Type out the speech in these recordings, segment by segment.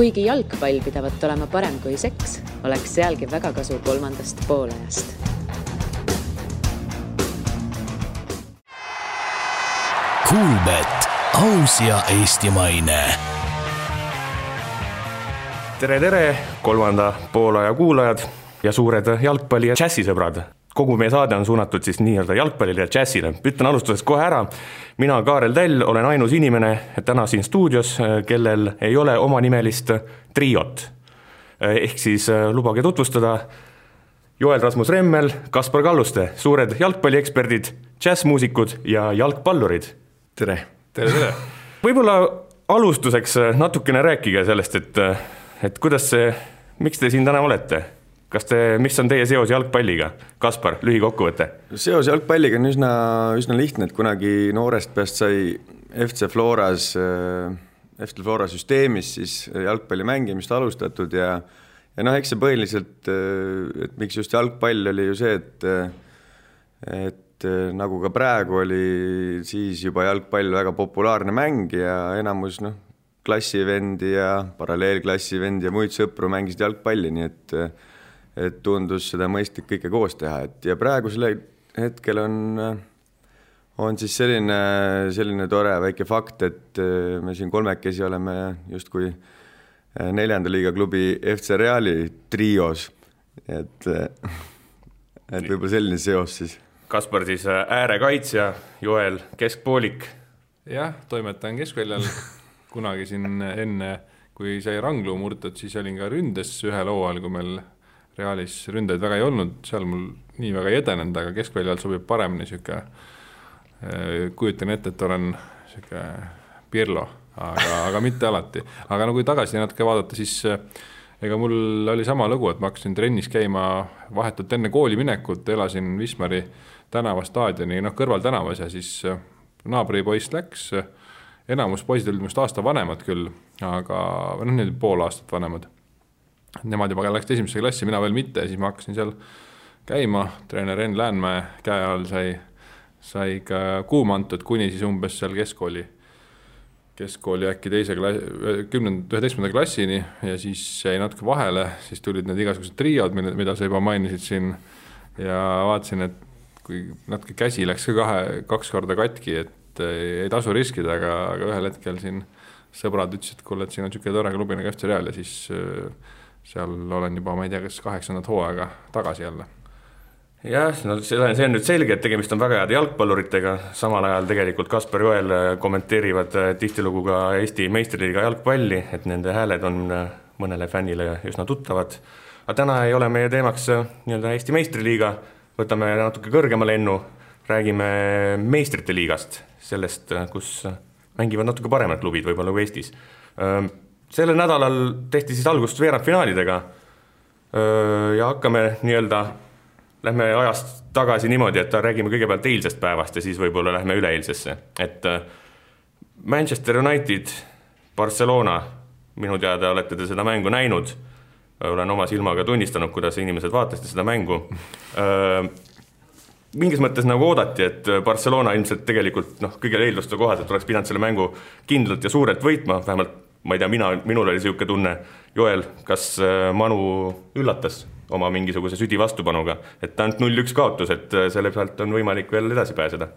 kuigi jalgpall pidavat olema parem kui seks, oleks sealgi väga kasu kolmandast poolajast. Kuulmet, aus ja eestimaine. tere, tere, kolmanda poolaja kuulajad ja suured jalgpalli ja džässisõbrad kogu meie saade on suunatud siis nii-öelda jalgpallile ja džässile. ütlen alustuseks kohe ära, mina, Kaarel Tell, olen ainus inimene täna siin stuudios, kellel ei ole omanimelist triot. ehk siis äh, lubage tutvustada Joel Rasmus Remmel, Kaspar Kalluste, suured jalgpallieksperdid, džässmuusikud ja jalgpallurid. tere! tere, tere! võib-olla alustuseks natukene rääkige sellest, et, et kuidas see, miks te siin täna olete kas te, mis on teie seos jalgpalliga? Kaspar, lühikokkuvõte. seos jalgpalliga on üsna, üsna lihtne, et kunagi noorest peast sai FC Floras, äh, FC Flora süsteemis siis jalgpalli mängimist alustatud ja ja noh, eks see põhiliselt, äh, et miks just jalgpall, oli ju see, et et nagu ka praegu oli siis juba jalgpall väga populaarne mäng ja enamus noh, klassivendi ja paralleelklassivendi ja muid sõpru mängisid jalgpalli, nii et et tundus seda mõistlik kõike koos teha, et ja praegusel hetkel on, on siis selline, selline tore väike fakt, et äh, me siin kolmekesi oleme justkui äh, neljanda liiga klubi FC Reali trios, et, äh, et võib-olla selline seos siis. Kaspar siis äärekaitsja, Joel keskpoolik. jah, toimetan keskväljal kunagi siin enne, kui sai ranglu murtud, siis olin ka ründes ühel hooajal, kui meil Realis ründajaid väga ei olnud, seal mul nii väga ei edenenud, aga keskväljal sobib paremini niisugune, äh, kujutan ette, et olen niisugune Pirlo, aga, aga mitte alati. aga no kui tagasi natuke vaadata, siis äh, ega mul oli sama lugu, et ma hakkasin trennis käima vahetult enne kooli minekut, elasin Wismari tänava staadioni noh, kõrvaltänavas ja siis äh, naabripoiss läks, enamus poisid olid minust aasta vanemad küll, aga noh, niimoodi pool aastat vanemad Nemad juba läksid esimesse klassi, mina veel mitte siis ma hakkasin seal käima, treener Enn Läänmäe käe all sai, sai ka kuuma antud kuni siis umbes seal keskkooli, keskkooli äkki teise klassi, kümnenda, üheteistkümnenda klassini ja siis jäi natuke vahele, siis tulid need igasugused triod, mida sa juba mainisid siin ja vaatasin, et kui natuke käsi läks ka kahe, kaks korda katki, et ei tasu riskida, aga, aga ühel hetkel siin sõbrad ütlesid, et kuule, et siin on niisugune tore klubi nagu FC Real ja siis äh, seal olen juba, ma ei tea, kas kaheksandat hooaega tagasi jälle. jah, no seda, see on nüüd selge, et tegemist on väga heade jalgpalluritega, samal ajal tegelikult Kaspar Joel kommenteerivad äh, tihtilugu ka Eesti meistriliiga jalgpalli, et nende hääled on äh, mõnele fännile üsna tuttavad. aga täna ei ole meie teemaks äh, nii-öelda Eesti meistriliiga, võtame natuke kõrgema lennu, räägime meistrite liigast, sellest, kus mängivad natuke paremad klubid võib-olla kui Eestis sellel nädalal tehti siis algust veerandfinaalidega. Ja hakkame nii-öelda, lähme ajast tagasi niimoodi, et räägime kõigepealt eilsest päevast ja siis võib-olla lähme üleeilsesse, et Manchester United, Barcelona, minu teada olete te seda mängu näinud, olen oma silmaga tunnistanud, kuidas inimesed vaatasid seda mängu. Mingis mõttes nagu oodati, et Barcelona ilmselt tegelikult noh, kõigile eelduste kohaselt oleks pidanud selle mängu kindlalt ja suurelt võitma, vähemalt ma ei tea, mina, minul oli niisugune tunne, Joel, kas äh, Manu üllatas oma mingisuguse südi vastupanuga, et ainult null-üks kaotus, et äh, selle pealt on võimalik veel edasi pääseda?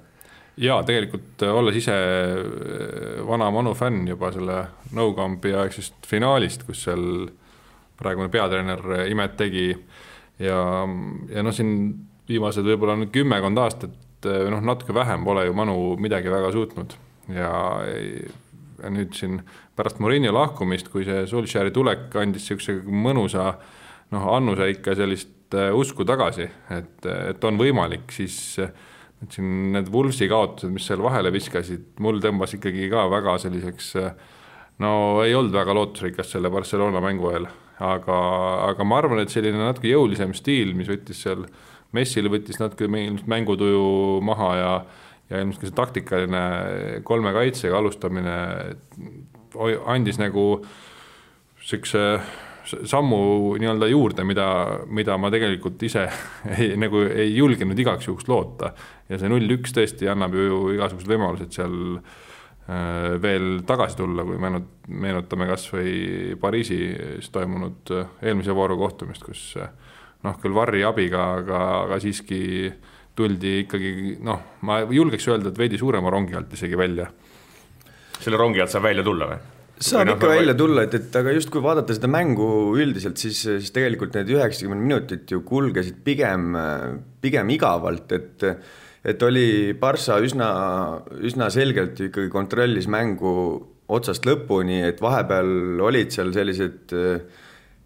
jaa, tegelikult äh, olles ise vana Manu fänn juba selle no-camp'i aegsest finaalist, kus seal praegune peatreener imet tegi ja, ja noh, siin viimased võib-olla nüüd kümmekond aastat, noh, natuke vähem pole ju Manu midagi väga suutnud ja nüüd siin pärast Murillo lahkumist, kui see Solskjaeri tulek andis niisuguse mõnusa noh, annuse ikka sellist äh, usku tagasi, et, et on võimalik, siis et siin need Wolvesi kaotused, mis seal vahele viskasid, mul tõmbas ikkagi ka väga selliseks no ei olnud väga lootusrikas selle Barcelona mängu ajal, aga, aga ma arvan, et selline natuke jõulisem stiil, mis võttis seal, Messil võttis natuke mängutuju maha ja ja ilmselt ka see taktikaline kolme kaitsega alustamine andis nagu niisuguse sammu nii-öelda juurde, mida, mida ma tegelikult ise ei, nagu ei julgenud igaks juhuks loota. ja see null-üks tõesti annab ju igasugused võimalused seal äh, veel tagasi tulla, kui meenut-, meenutame kas või Pariisis toimunud eelmise vooru kohtumist, kus noh, küll Varri abiga, aga, aga siiski tuldi ikkagi noh, ma julgeks öelda, et veidi suurema rongi alt isegi välja. selle rongi alt saab välja tulla või? saab no, ikka või... välja tulla, et, et aga just kui vaadata seda mängu üldiselt, siis, siis tegelikult need üheksakümmend minutit ju kulgesid pigem, pigem igavalt, et et oli Barca üsna, üsna selgelt ikkagi kontrollis mängu otsast lõpuni, et vahepeal olid seal sellised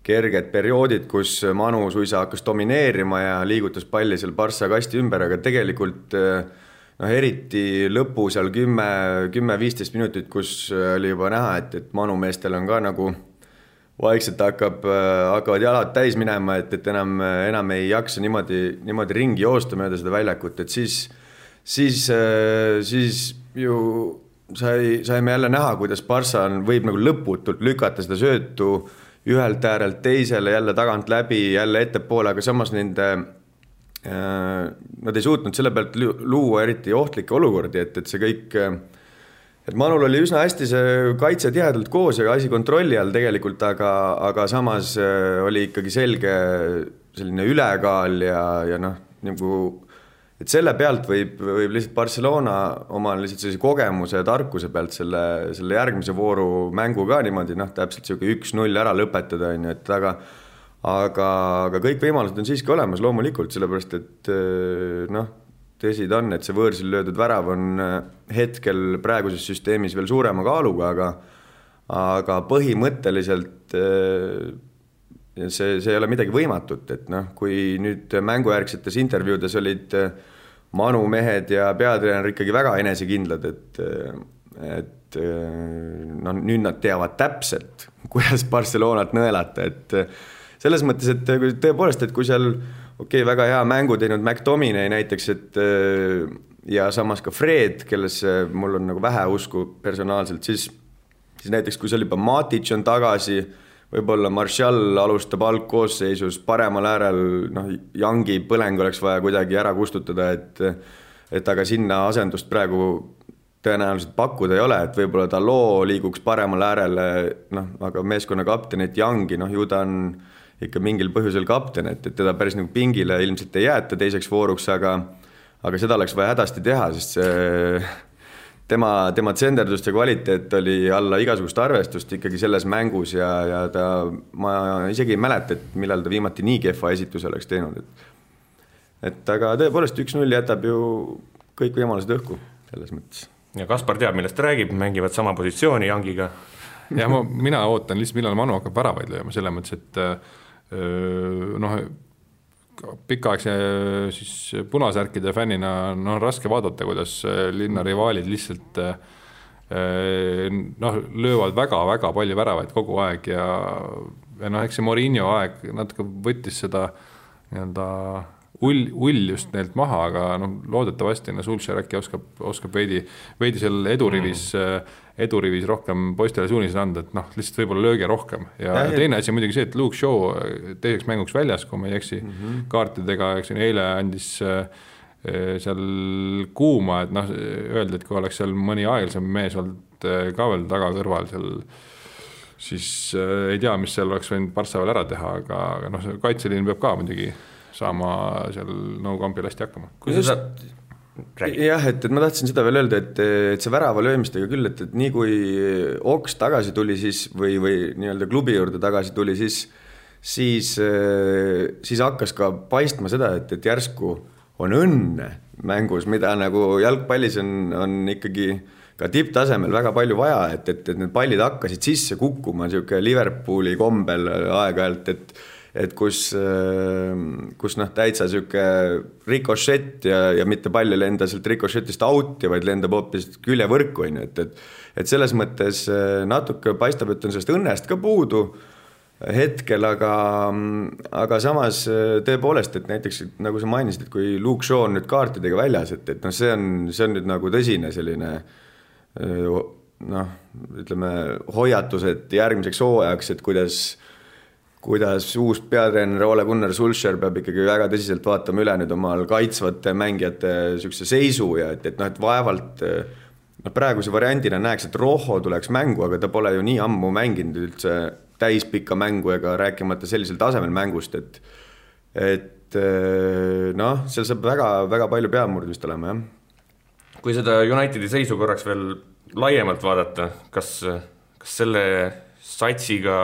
kerged perioodid, kus Manu suisa hakkas domineerima ja liigutas palli seal Barca kasti ümber, aga tegelikult äh, noh, eriti lõpu seal kümme, kümme-viisteist minutit, kus äh, oli juba näha, et, et Manu meestel on ka nagu vaikselt hakkab, äh, hakkavad jalad täis minema, et, et enam, enam ei jaksa niimoodi, niimoodi ringi joosta mööda seda väljakut, et siis, siis, äh, siis ju sai, saime jälle näha, kuidas Barca on, võib nagu lõputult lükata seda söötu ühelt äärelt teisele, jälle tagant läbi, jälle ettepoole, aga samas nende Äh, nad ei suutnud selle pealt luua eriti ohtlikke olukordi, et, et see kõik, et Manul oli üsna hästi see kaitse tihedalt koos ja asi kontrolli all tegelikult, aga, aga samas äh, oli ikkagi selge selline ülekaal ja, ja noh, nagu et selle pealt võib, võib lihtsalt Barcelona oma lihtsalt sellise kogemuse ja tarkuse pealt selle, selle järgmise vooru mängu ka niimoodi noh, täpselt niisugune üks-null ära lõpetada, on ju, et aga aga, aga kõik võimalused on siiski olemas loomulikult, sellepärast et eh, noh, tõsi ta on, et see võõrsil löödud värav on eh, hetkel praeguses süsteemis veel suurema kaaluga, aga aga põhimõtteliselt eh, see, see ei ole midagi võimatut, et noh, kui nüüd mängujärgsetes intervjuudes olid Manu mehed ja peatreener ikkagi väga enesekindlad, et et noh, nüüd nad teavad täpselt, kuidas Barcelonat nõelata, et selles mõttes, et tõepoolest, et kui seal okei okay,, väga hea mängu teinud McDominay näiteks, et äh, ja samas ka Fred, kellesse mul on nagu vähe usku personaalselt, siis siis näiteks kui seal juba Matic on tagasi, võib-olla Martial alustab algkoosseisus paremal äärel, noh, Youngi põleng oleks vaja kuidagi ära kustutada, et et aga sinna asendust praegu tõenäoliselt pakkuda ei ole, et võib-olla Dalot liiguks paremale äärele, noh, aga meeskonna kaptenit Youngi, noh, ju ta on ikka mingil põhjusel kapten, et, et teda päris nagu pingile ilmselt ei jäeta teiseks vooruks, aga aga seda oleks vaja hädasti teha, sest see tema, tema tsenderduste kvaliteet oli alla igasugust arvestust ikkagi selles mängus ja, ja ta, ma isegi ei mäleta, et millal ta viimati nii kehva esituse oleks teinud, et et aga tõepoolest, üks-null jätab ju kõik võimalused õhku selles mõttes. ja Kaspar teab, millest ta räägib, mängivad sama positsiooni Yangiga. ja ma, mina ootan lihtsalt, millal Manu hakkab väravaid lööma, selles mõttes, et noh, pikaaegse siis punasärkide fännina no raske vaadata, kuidas linna rivaalid lihtsalt noh, löövad väga-väga palju väravaid kogu aeg ja, ja noh, eks see Morinho aeg natuke võttis seda nii-öelda ull, uljust neilt maha, aga noh, loodetavasti no Sulcher äkki oskab, oskab veidi, veidi seal edurivis mm., edurivis rohkem poistele suuniseid anda, et noh, lihtsalt võib-olla lööge rohkem ja, ja, ja teine asi on muidugi see, et Luke Shaw äh, teiseks mänguks väljas, kui ma ei eksi mm, -hmm. kaartidega, eks ju, eile andis äh, seal kuuma, et noh, öeldi, et kui oleks seal mõni aeglasem mees olnud ka veel taga kõrval seal siis äh, ei tea, mis seal oleks võinud veel ära teha, aga, aga noh, kaitseliin peab ka muidugi saama seal no-kampil hästi hakkama. Jah, et, et ma tahtsin seda veel öelda, et, et see värava löömistega küll, et, et nii kui Oks tagasi tuli, siis või, või nii-öelda klubi juurde tagasi tuli, siis siis, siis hakkas ka paistma seda, et, et järsku on õnne mängus, mida nagu jalgpallis on, on ikkagi ka tipptasemel väga palju vaja, et, et, et need pallid hakkasid sisse kukkuma niisugune Liverpooli kombel aeg-ajalt, et et kus, äh, kus noh, täitsa sihuke rikošett ja, ja mitte pall ei lenda sealt rikošetist out'i, vaid lendab hoopis küljevõrku, on ju, et, et et selles mõttes äh, natuke paistab, et on sellest õnnest ka puudu hetkel, aga, aga samas äh, tõepoolest, et näiteks nagu sa mainisid, et kui Luke Shaw on nüüd kaartidega väljas, et, et noh, see on, see on nüüd nagu tõsine selline noh, ütleme hoiatus, et järgmiseks hooajaks, et kuidas kuidas uus peatreener Ole Gunnar Sulcher peab ikkagi väga tõsiselt vaatama üle nüüd omal kaitsvate mängijate niisuguse seisu ja et, et noh, et vaevalt noh, praeguse variandina näeks, et Roho tuleks mängu, aga ta pole ju nii ammu mänginud üldse täispikka mängu ega rääkimata sellisel tasemel mängust, et et eh, noh, seal saab väga-väga palju peamurdmist olema, jah. kui seda Unitedi seisu korraks veel laiemalt vaadata, kas, kas selle satsiga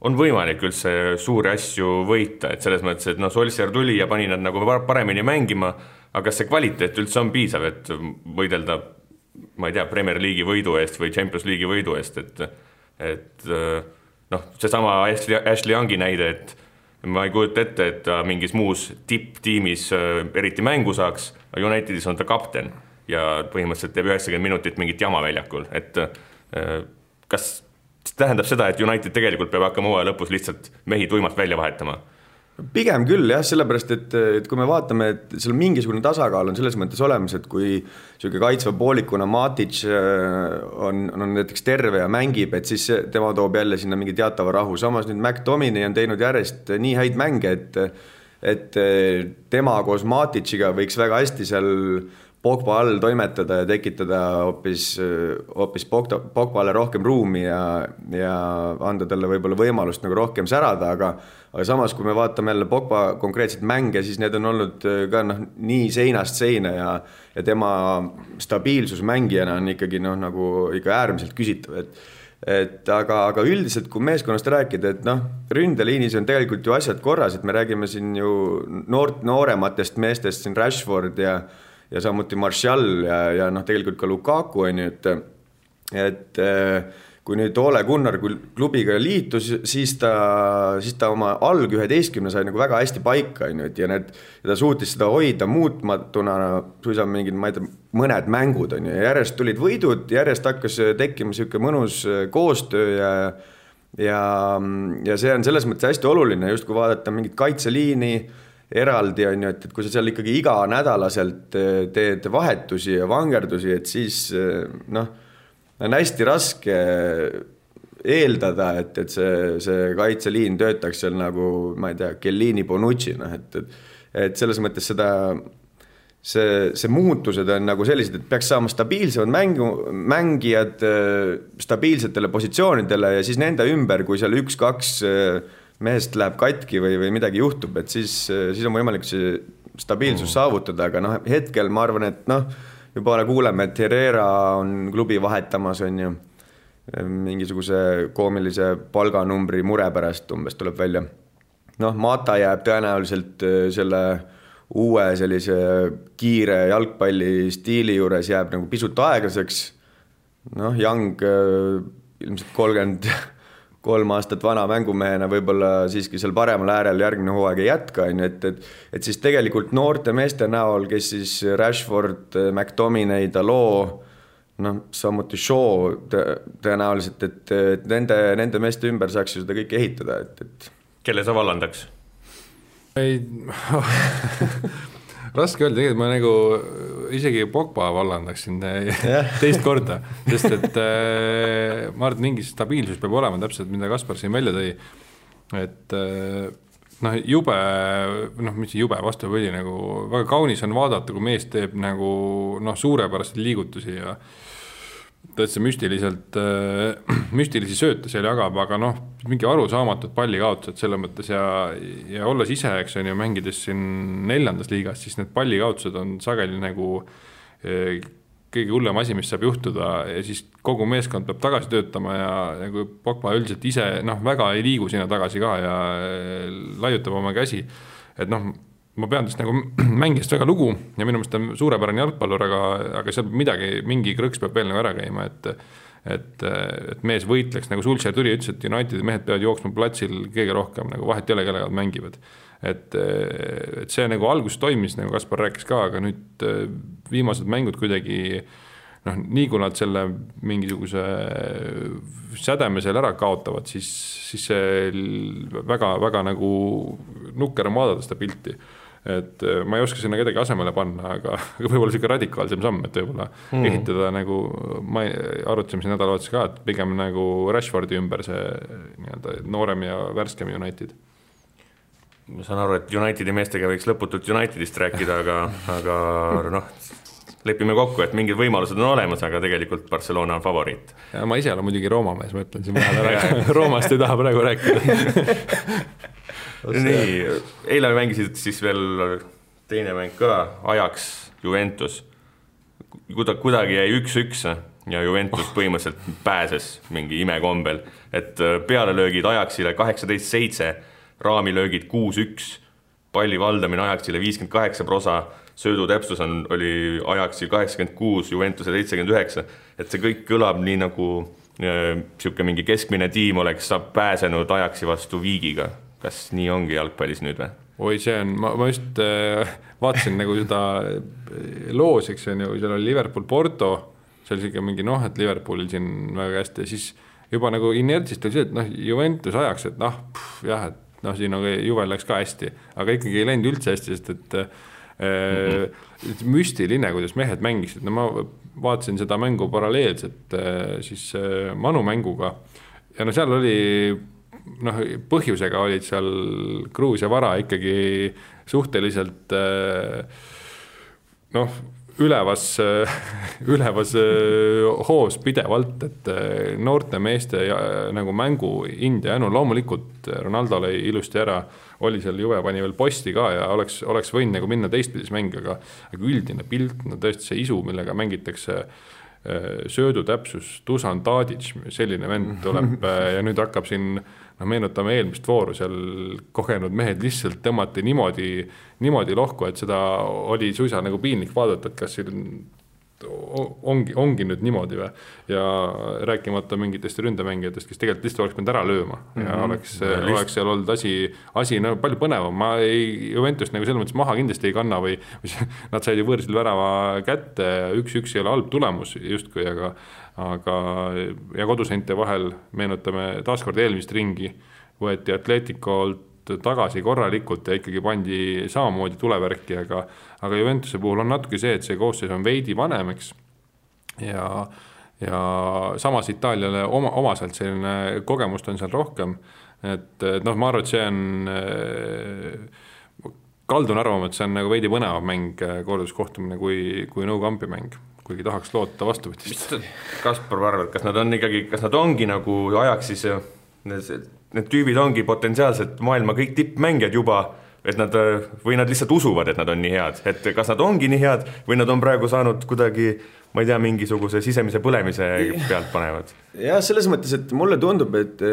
on võimalik üldse suuri asju võita, et selles mõttes, et noh, Solskjaer tuli ja pani nad nagu paremini mängima, aga kas see kvaliteet üldse on piisav, et võidelda ma ei tea, Premier League'i võidu eest või Champions League'i võidu eest, et et noh, seesama Ashley, Ashley Youngi näide, et ma ei kujuta ette, et ta mingis muus tipptiimis äh, eriti mängu saaks, aga Unitedis on ta kapten ja põhimõtteliselt teeb üheksakümmend minutit mingit jama väljakul, et äh, kas see tähendab seda, et United tegelikult peab hakkama hooaja lõpus lihtsalt mehi tuimalt välja vahetama. Pigem küll jah, sellepärast et, et kui me vaatame, et seal mingisugune tasakaal on selles mõttes olemas, et kui niisugune kaitsva poolikuna Matic äh, on, on näiteks terve ja mängib, et siis tema toob jälle sinna mingi teatava rahu, samas nüüd McDominay on teinud järjest nii häid mänge, et et tema koos Maticiga võiks väga hästi seal Pogba all toimetada ja tekitada hoopis, hoopis Pogbale rohkem ruumi ja, ja anda talle võib-olla võimalust nagu rohkem särada, aga aga samas, kui me vaatame jälle Pogba konkreetseid mänge, siis need on olnud ka noh, nii seinast seina ja ja tema stabiilsus mängijana on ikkagi noh, nagu ikka äärmiselt küsitav, et et aga, aga üldiselt, kui meeskonnast rääkida, et noh, ründeliinis on tegelikult ju asjad korras, et me räägime siin ju noort, noorematest meestest siin Rashford ja ja samuti Martial ja, ja noh, tegelikult ka Lukaku on ju, et et eh, kui nüüd Ole Gunnar klubiga liitus, siis ta, siis ta oma alg üheteistkümne sai nagu väga hästi paika, on ju, et ja need, ta suutis seda hoida muutmatuna suisa mingid, ma ei tea, mõned mängud on ju, järjest tulid võidud, järjest hakkas tekkima niisugune mõnus koostöö ja ja, ja see on selles mõttes hästi oluline, just kui vaadata mingit kaitseliini eraldi on ju, et, et kui sa seal ikkagi iganädalaselt eh, teed vahetusi ja vangerdusi, et siis eh, noh, on hästi raske eeldada, et, et see, see kaitseliin töötaks seal nagu ma ei tea, Kellini Bonucci, noh et, et et selles mõttes seda, see, see muutused on nagu sellised, et peaks saama stabiilsemad mängu, mängijad eh, stabiilsetele positsioonidele ja siis nende ümber, kui seal üks-kaks mehest läheb katki või, või midagi juhtub, et siis, siis on võimalik see stabiilsus mm. saavutada, aga noh, hetkel ma arvan, et noh, juba kuuleme, et Herrera on klubi vahetamas, on ju, mingisuguse koomilise palganumbri mure pärast umbes tuleb välja. noh, Mata jääb tõenäoliselt äh, selle uue sellise kiire jalgpallistiili juures jääb nagu pisut aeglaseks. noh, Young äh, ilmselt kolmkümmend kolm aastat vana mängumehena võib-olla siiski seal paremal äärel järgmine hooaeg ei jätka, on ju, et, et et siis tegelikult noorte meeste näol, kes siis Rashford, McTominay, Dalot, noh, samuti Shaw tõenäoliselt, et, et nende, nende meeste ümber saaks ju seda kõike ehitada, et, et kelle sa vallandaks? ei raske öelda, tegelikult ma nagu isegi Pogba vallandaksin teist korda, sest et äh, ma arvan, et mingi stabiilsus peab olema täpselt, mida Kaspar siin välja tõi. et äh, noh, jube, noh, mis jube, vastupidi nagu väga kaunis on vaadata, kui mees teeb nagu noh, suurepäraseid liigutusi ja täitsa müstiliselt äh,, müstilisi sööte seal jagab, aga noh, mingi arusaamatud pallikaotused selles mõttes ja, ja olles ise, eks on ju, mängides siin neljandas liigas, siis need pallikaotused on sageli nagu äh, kõige hullem asi, mis saab juhtuda ja siis kogu meeskond peab tagasi töötama ja, ja kui Pogba üldiselt ise noh, väga ei liigu sinna tagasi ka ja äh, laiutab oma käsi, et noh ma pean tast nagu mängijast väga lugu ja minu meelest ta on suurepärane jalgpallur, aga, aga seal midagi, mingi krõks peab veel nagu ära käima, et et, et mees võitleks, nagu Sulcher tuli ütles, et Unitedi mehed peavad jooksma platsil kõige rohkem, nagu vahet ei ole, kellega nad mängivad. et, et see nagu alguses toimis, nagu Kaspar rääkis ka, aga nüüd viimased mängud kuidagi noh, nii kui nad selle mingisuguse sädeme seal ära kaotavad, siis, siis see väga-väga nagu nukker on vaadata seda pilti et äh, ma ei oska sinna kedagi asemele panna, aga, aga võib-olla niisugune radikaalsem samm, et võib-olla mm. ehitada nagu, ma arutasime siin nädalavahetusel ka, et pigem nagu Rashfordi ümber see nii-öelda noorem ja värskem United ma saan aru, et Unitedi meestega võiks lõputult Unitedist rääkida, aga, aga noh, lepime kokku, et mingid võimalused on olemas, aga tegelikult Barcelona on favoriit. ja ma ise olen muidugi Rooma mees, ma ütlen siin vahele rääkida Roomast ei taha praegu rääkida nii, eile mängisid siis veel teine mäng ka, Ajax, Juventus. kuda-, kuidagi jäi üks-üks ja Juventus põhimõtteliselt pääses mingi imekombel, et äh, pealelöögid Ajaxile kaheksateist seitse, raamilöögid kuus-üks, palli valdamine Ajaxile viiskümmend kaheksa prosa söödu täpsus on, oli Ajaxil kaheksakümmend kuus, Juventuse seitsekümmend üheksa, et see kõik kõlab nii nagu niisugune äh, mingi keskmine tiim oleks pääsenud Ajaxi vastu viigiga. Kas nii ongi jalgpallis nüüd või? oi, see on, ma, ma just äh, vaatasin nagu seda äh, loos, eks on ju, seal oli Liverpool, Porto, see oli sihuke mingi noh, et Liverpoolil siin väga hästi ja siis juba nagu inertsist oli see, et noh, Juventus ajaks, et noh, jah, et noh, siin nagu Juvel läks ka hästi, aga ikkagi ei läinud üldse hästi, sest et äh, mm -hmm. müstiline, kuidas mehed mängisid, no ma vaatasin seda mängu paralleelselt äh, siis äh, Manu mänguga ja no seal oli noh, põhjusega olid seal Gruusia vara ikkagi suhteliselt noh, ülevas, ülevas hoos pidevalt, et noorte meeste ja, nagu mängu hind ja no loomulikult Ronaldo lõi ilusti ära oli seal Juve pani veel posti ka ja oleks, oleks võinud nagu minna teistpidis mäng, aga, aga üldine pilt, no tõesti see isu, millega mängitakse äh, söödu täpsus, Dusan Tadic, selline vend tuleb ja nüüd hakkab siin noh, meenutame eelmist vooru, seal kogenud mehed lihtsalt tõmmati niimoodi, niimoodi lohku, et seda oli suisa nagu piinlik vaadata, et kas siin ongi, ongi nüüd niimoodi või. ja rääkimata mingitest ründemängijatest, kes tegelikult lihtsalt oleks pidanud ära lööma ja mm -hmm. oleks, oleks seal olnud asi, asi no palju põnevam, ma ei, Juventust nagu selles mõttes maha kindlasti ei kanna või nad said ju võõrsil värava kätte, üks-üks ei ole halb tulemus justkui, aga aga, ja koduseinte vahel meenutame taaskord eelmist ringi, võeti Atleticolt tagasi korralikult ja ikkagi pandi samamoodi tulevärki, aga aga Juventuse puhul on natuke see, et see koosseis on veidi vanem, eks, ja ja samas Itaaliale oma, omaselt selline kogemust on seal rohkem, et, et noh, ma arvan, et see on kaldun arvama, et see on nagu veidi põnevam mäng, korduskohtumine, kui, kui no camp'i mäng, kuigi tahaks loota vastupidist. Kaspar arvad, kas nad on ikkagi, kas nad ongi nagu ajaks siis, need, need tüübid ongi potentsiaalselt maailma kõik tippmängijad juba et nad või nad lihtsalt usuvad, et nad on nii head, et kas nad ongi nii head või nad on praegu saanud kuidagi ma ei tea, mingisuguse sisemise põlemise pealt panevad. jah, selles mõttes, et mulle tundub, et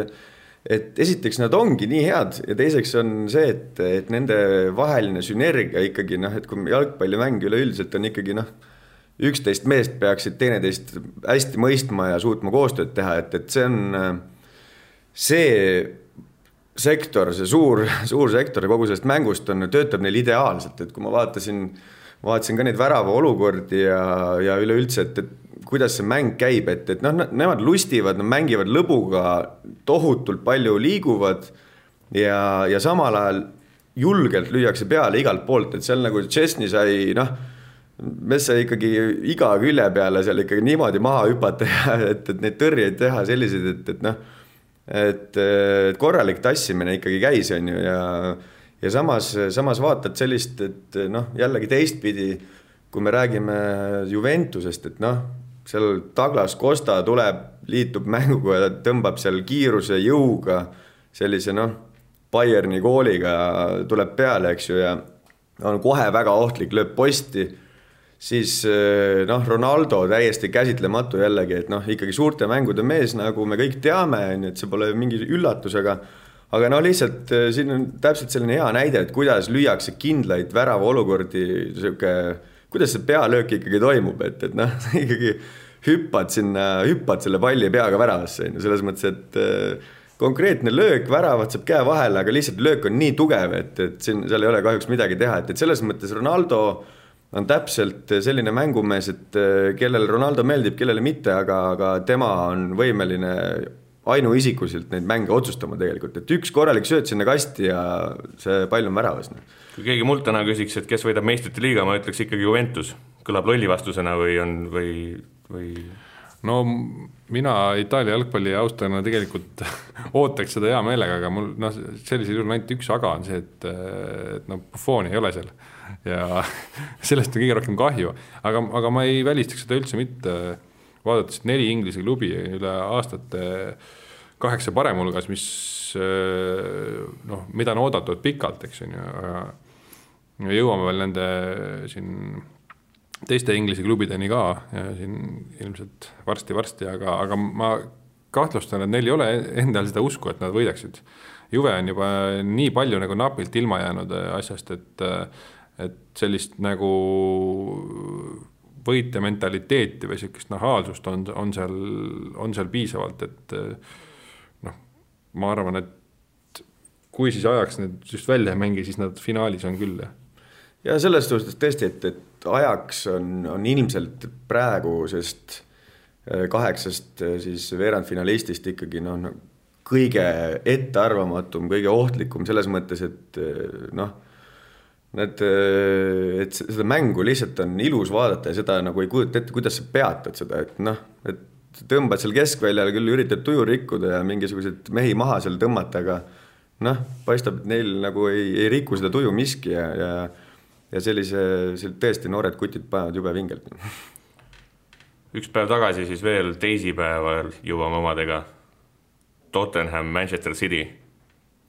et esiteks nad ongi nii head ja teiseks on see, et, et nende vaheline sünergia ikkagi noh, et kui jalgpallimäng üleüldiselt on ikkagi noh, üksteist meest peaksid teineteist hästi mõistma ja suutma koostööd teha, et, et see on see sektor, see suur, suur sektor kogu sellest mängust on, töötab neil ideaalselt, et kui ma vaatasin, vaatasin ka neid värava olukordi ja, ja üleüldse, et, et kuidas see mäng käib, et, et noh, nemad lustivad, nad mängivad lõbuga, tohutult palju liiguvad ja, ja samal ajal julgelt lüüakse peale igalt poolt, et seal nagu Chesney sai noh, mees sai ikkagi iga külje peale seal ikkagi niimoodi maha hüpata ja et, et neid tõrjeid teha selliseid, et, et noh et korralik tassimine ikkagi käis, on ju, ja ja samas, samas vaatad sellist, et noh, jällegi teistpidi, kui me räägime Juventusest, et noh, seal Douglas Costa tuleb, liitub mänguga ja tõmbab seal kiiruse, jõuga sellise noh, Bayerni kooliga tuleb peale, eks ju, ja on kohe väga ohtlik, lööb posti siis eh, noh, Ronaldo täiesti käsitlematu jällegi, et noh, ikkagi suurte mängude mees, nagu me kõik teame, on ju, et see pole mingi üllatus, aga aga no lihtsalt eh, siin on täpselt selline hea näide, et kuidas lüüakse kindlaid väravaolukordi, sihuke, kuidas see pealöök ikkagi toimub, et, et noh, ikkagi hüppad sinna, hüppad selle palli peaga väravasse, on ju, selles mõttes, et eh, konkreetne löök, väravat saab käe vahele, aga lihtsalt löök on nii tugev, et, et siin, seal ei ole kahjuks midagi teha, et, et selles mõttes Ronaldo on täpselt selline mängumees, et eh, kellele Ronaldo meeldib, kellele mitte, aga, aga tema on võimeline ainuisikuliselt neid mänge otsustama tegelikult, et üks korralik sööt sinna kasti ja see pall on väravas. Noh. kui keegi mult täna küsiks, et kes võidab meistrite liiga, ma ütleks ikkagi Juventus. kõlab lolli vastusena või on, või, või no mina Itaalia jalgpalli austajana tegelikult ootaks seda hea meelega, aga mul noh, sellisel juhul ainult üks aga on see, et, et noh, Buffoni ei ole seal ja sellest on kõige rohkem kahju, aga, aga ma ei välistaks seda üldse mitte, vaadates neli Inglise klubi üle aastate kaheksa parem hulgas, mis noh, mida on oodatud pikalt, eks on ju, aga jõuame veel nende siin teiste Inglise klubideni ka siin ilmselt varsti-varsti, aga, aga ma kahtlustan, et neil ei ole endal seda usku, et nad võidaksid. Juve on juba nii palju nagu napilt ilma jäänud asjast, et, et sellist nagu võitja mentaliteeti või niisugust nahaalsust on, on seal, on seal piisavalt, et noh, ma arvan, et kui siis ajaks need just välja ei mängi, siis nad finaalis on küll, jah. ja selles suhtes tõesti, et, et ajaks on, on ilmselt praegusest äh, kaheksast äh, siis veerandfinalistist ikkagi noh, noh, kõige ettearvamatum, kõige ohtlikum selles mõttes, et noh, need, et seda mängu lihtsalt on ilus vaadata ja seda nagu ei kujuta ette, kuidas sa peatad seda, et noh, et tõmbad seal keskväljal küll, üritad tuju rikkuda ja mingisuguseid mehi maha seal tõmmata, aga noh, paistab, et neil nagu ei, ei riku seda tuju miski ja, ja ja sellise, tõesti noored kutid panevad jube vingelt. üks päev tagasi siis veel teisipäeval jõuame omadega Tottenham, Manchester City.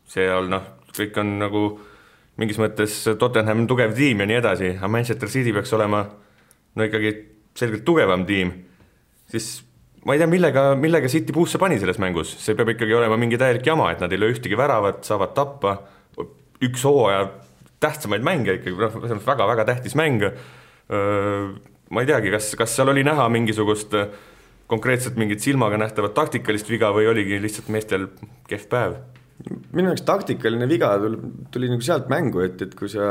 seal noh, kõik on nagu mingis mõttes Tottenham tugev tiim ja nii edasi, aga Manchester City peaks olema no ikkagi selgelt tugevam tiim, siis ma ei tea, millega, millega City puusse pani selles mängus, see peab ikkagi olema mingi täielik jama, et nad ei löö ühtegi väravat, saavad tappa, üks hooaja tähtsamaid mänge ikkagi, noh, selles mõttes väga-väga tähtis mäng. ma ei teagi, kas, kas seal oli näha mingisugust konkreetselt mingit silmaga nähtavat taktikalist viga või oligi lihtsalt meestel kehv päev? Minu jaoks taktikaline viga tuli, tuli nagu sealt mängu, et, et kui sa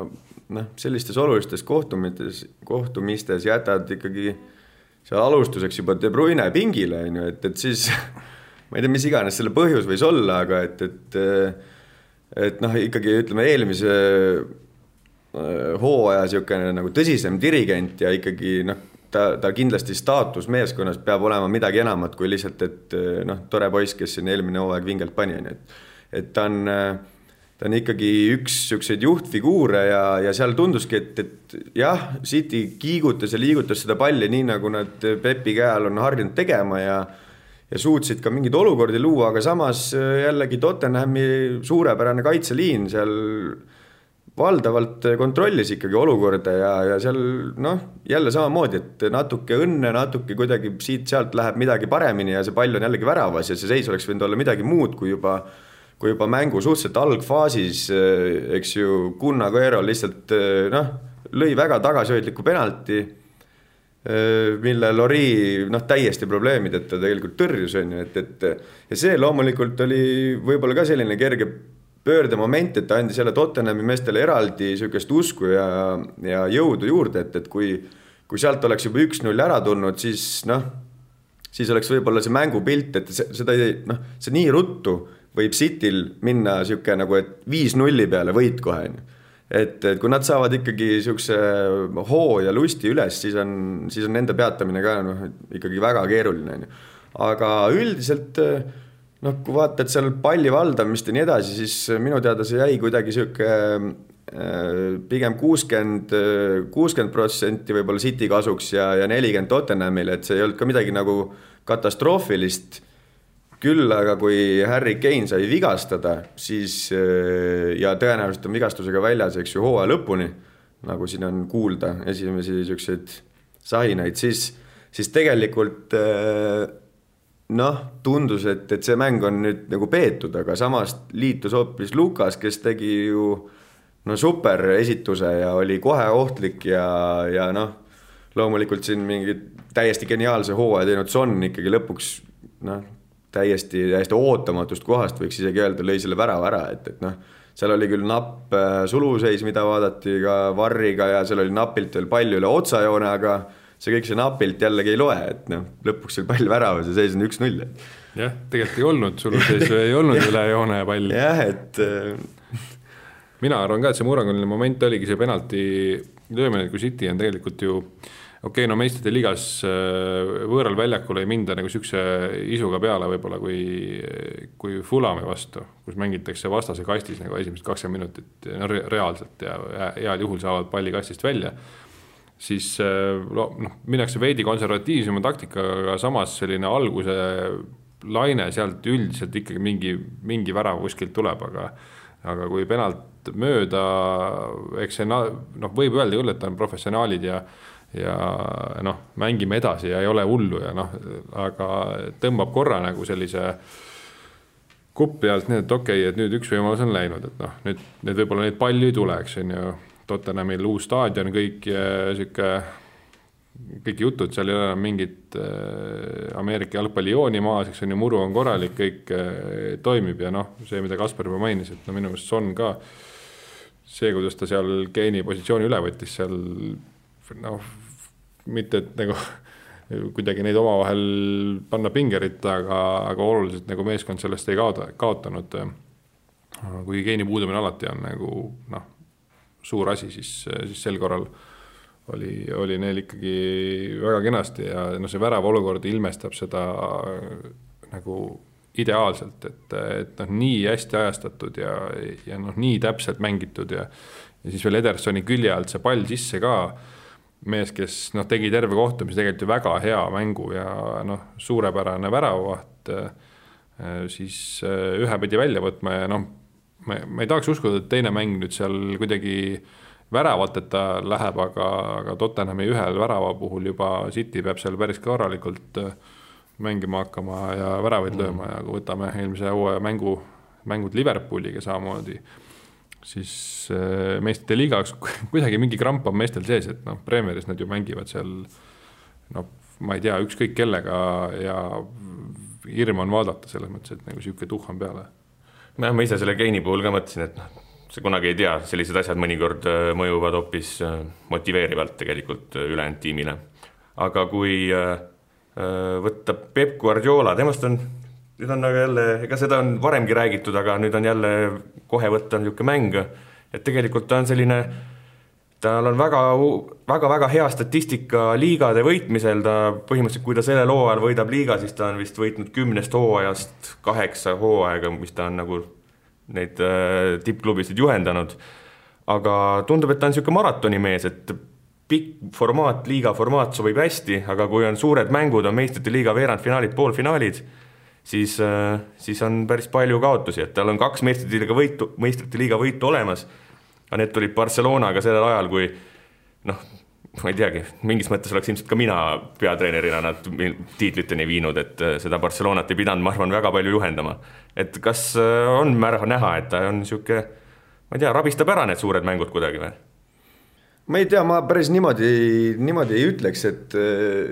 noh, sellistes olulistes kohtumistes, kohtumistes jätad ikkagi seal alustuseks juba De Bruyne pingile, on ju, et, et siis ma ei tea, mis iganes selle põhjus võis olla, aga et, et et noh, ikkagi ütleme eelmise äh, hooaja niisugune nagu tõsisem dirigent ja ikkagi noh, ta, ta kindlasti staatus meeskonnas peab olema midagi enamat kui lihtsalt, et äh, noh, tore poiss, kes siin eelmine hooaeg vingelt pani, on ju, et et ta on, äh, ta on ikkagi üks niisuguseid juhtfiguure ja, ja seal tunduski, et, et jah, City kiigutas ja liigutas seda palli nii, nagu nad Pepi käe all on harjunud tegema ja ja suutsid ka mingeid olukordi luua, aga samas äh, jällegi Tottenhami suurepärane kaitseliin seal valdavalt kontrollis ikkagi olukorda ja, ja seal noh, jälle samamoodi, et natuke õnne, natuke kuidagi siit-sealt läheb midagi paremini ja see pall on jällegi väravas ja see seis oleks võinud olla midagi muud, kui juba kui juba mängu suhteliselt algfaasis, eks ju, Gunnar Guerrero lihtsalt noh, lõi väga tagasihoidliku penalti mille Lori noh, täiesti probleemideta tegelikult tõrjus, on ju, et, et ja see loomulikult oli võib-olla ka selline kerge pöördemoment, et ta andis jälle Tottenhami meestele eraldi niisugust usku ja, ja jõudu juurde, et, et kui kui sealt oleks juba üks-null ära tulnud, siis noh, siis oleks võib-olla see mängupilt, et seda ei noh, see nii ruttu võib Cityl minna niisugune nagu, et viis nulli peale võit kohe, on ju et, et kui nad saavad ikkagi niisuguse hoo ja lusti üles, siis on, siis on nende peatamine ka noh, ikkagi väga keeruline, on ju. aga üldiselt noh, kui vaatad seal palli valdamist ja nii edasi, siis minu teada see jäi kuidagi niisugune äh, pigem kuuskümmend, kuuskümmend protsenti võib-olla City kasuks ja, ja nelikümmend Tottenhamile, et see ei olnud ka midagi nagu katastroofilist. Küll aga kui Harry Kane sai vigastada, siis äh, ja tõenäoliselt on vigastusega väljas, eks ju, hooaja lõpuni, nagu siin on kuulda, esimesi niisuguseid sahinaid, siis, siis tegelikult äh, noh, tundus, et, et see mäng on nüüd nagu peetud, aga samas liitus hoopis Lukas, kes tegi ju no super esituse ja oli kohe ohtlik ja, ja noh, loomulikult siin mingi täiesti geniaalse hooaja teinud Son ikkagi lõpuks noh täiesti, täiesti ootamatust kohast võiks isegi öelda, lõi selle värava ära, et, et noh, seal oli küll napp äh, suluseis, mida vaadati ka varriga ja seal oli napilt veel palju üle otsajoone, aga see kõik see napilt jällegi ei loe, et noh, lõpuks oli pall väravas ja seis on üks-null. jah, tegelikult ei olnud suluseis ei olnud üle joone pall. jah, et äh, mina arvan ka, et see murranguline moment oligi see penalti löömine, kui City on tegelikult ju okei okay,, no meistrite liigas äh, võõral väljakul ei minda nagu niisuguse isuga peale võib-olla kui, kui Fulami vastu, kus mängitakse vastase kastis nagu esimesed kakskümmend minutit no, reaalselt ja heal juhul saavad palli kastist välja siis äh, noh, minnakse veidi konservatiivsema taktikaga, samas selline alguse laine sealt üldiselt ikkagi mingi, mingi värav kuskilt tuleb, aga aga kui penalt mööda, eks see noh, võib öelda küll, et on professionaalid ja ja noh, mängime edasi ja ei ole hullu ja noh, aga tõmbab korra nagu sellise kuppi alt, nii et okei okay,, et nüüd üks võimalus on läinud, et noh, nüüd, nüüd võib-olla neid palju ei tule, eks on ju. Tottenhamil uus staadion, kõik sihuke kõik jutud, seal ei ole enam mingit äh, Ameerika jalgpallijooni maas, eks on ju, muru on korralik, kõik äh, toimib ja noh, see, mida Kaspar juba mainis, et no minu meelest Son ka see, kuidas ta seal geeni positsiooni üle võttis seal noh, mitte et nagu kuidagi neid omavahel panna pingeritta, aga, aga oluliselt nagu meeskond sellest ei kaota, kaotanud. kuigi geeni puudumine alati on nagu noh, suur asi, siis, siis sel korral oli, oli neil ikkagi väga kenasti ja noh, see värava olukord ilmestab seda nagu ideaalselt, et, et noh, nii hästi ajastatud ja, ja noh, nii täpselt mängitud ja ja siis veel Edersoni külje alt see pall sisse ka, mees, kes noh, tegi terve kohtumise tegelikult ju väga hea mängu ja noh, suurepärane väravavaht, siis ühe pidi välja võtma ja noh, ma, ma ei tahaks uskuda, et teine mäng nüüd seal kuidagi väravateta läheb, aga, aga Tottenhami ühel värava puhul juba City peab seal päris korralikult äh, mängima hakkama ja väravaid mm. lööma ja kui võtame eelmise hooaja mängu, mängud Liverpooliga samamoodi, siis äh, meistrite liigas kuidagi mingi kramp on meestel sees, et noh, Premieris nad ju mängivad seal noh, ma ei tea, ükskõik kellega ja hirm on vaadata selles mõttes, et nagu niisugune tuhh on peale. Nojah, ma ise selle Keini puhul ka mõtlesin, et noh, sa kunagi ei tea, sellised asjad mõnikord äh, mõjuvad hoopis äh, motiveerivalt tegelikult äh, ülejäänud tiimile. aga kui võtta Peep Guardiola, temast on, nüüd on nagu jälle, ega seda on varemgi räägitud, aga nüüd on jälle kohe võtta niisugune mäng, et tegelikult ta on selline tal on väga, väga-väga hea statistika liigade võitmisel, ta põhimõtteliselt, kui ta sellel hooajal võidab liiga, siis ta on vist võitnud kümnest hooajast kaheksa hooaega, mis ta on nagu neid äh, tippklubisid juhendanud. aga tundub, et ta on niisugune maratonimees, et pikk formaat, liiga formaat sobib hästi, aga kui on suured mängud, on meistrite liiga veerandfinaalid, poolfinaalid, siis, äh, siis on päris palju kaotusi, et tal on kaks meistrite liiga võitu, meistrite liiga võitu olemas. Aga need tulid Barcelonaga sellel ajal, kui noh, ma ei teagi, mingis mõttes oleks ilmselt ka mina peatreenerina nad tiitliteni viinud, et äh, seda Barcelonat ei pidanud, ma arvan, väga palju juhendama. et kas äh, on märg näha, et ta on niisugune, ma ei tea, rabistab ära need suured mängud kuidagi või? ma ei tea, ma päris niimoodi, niimoodi ei ütleks, et äh,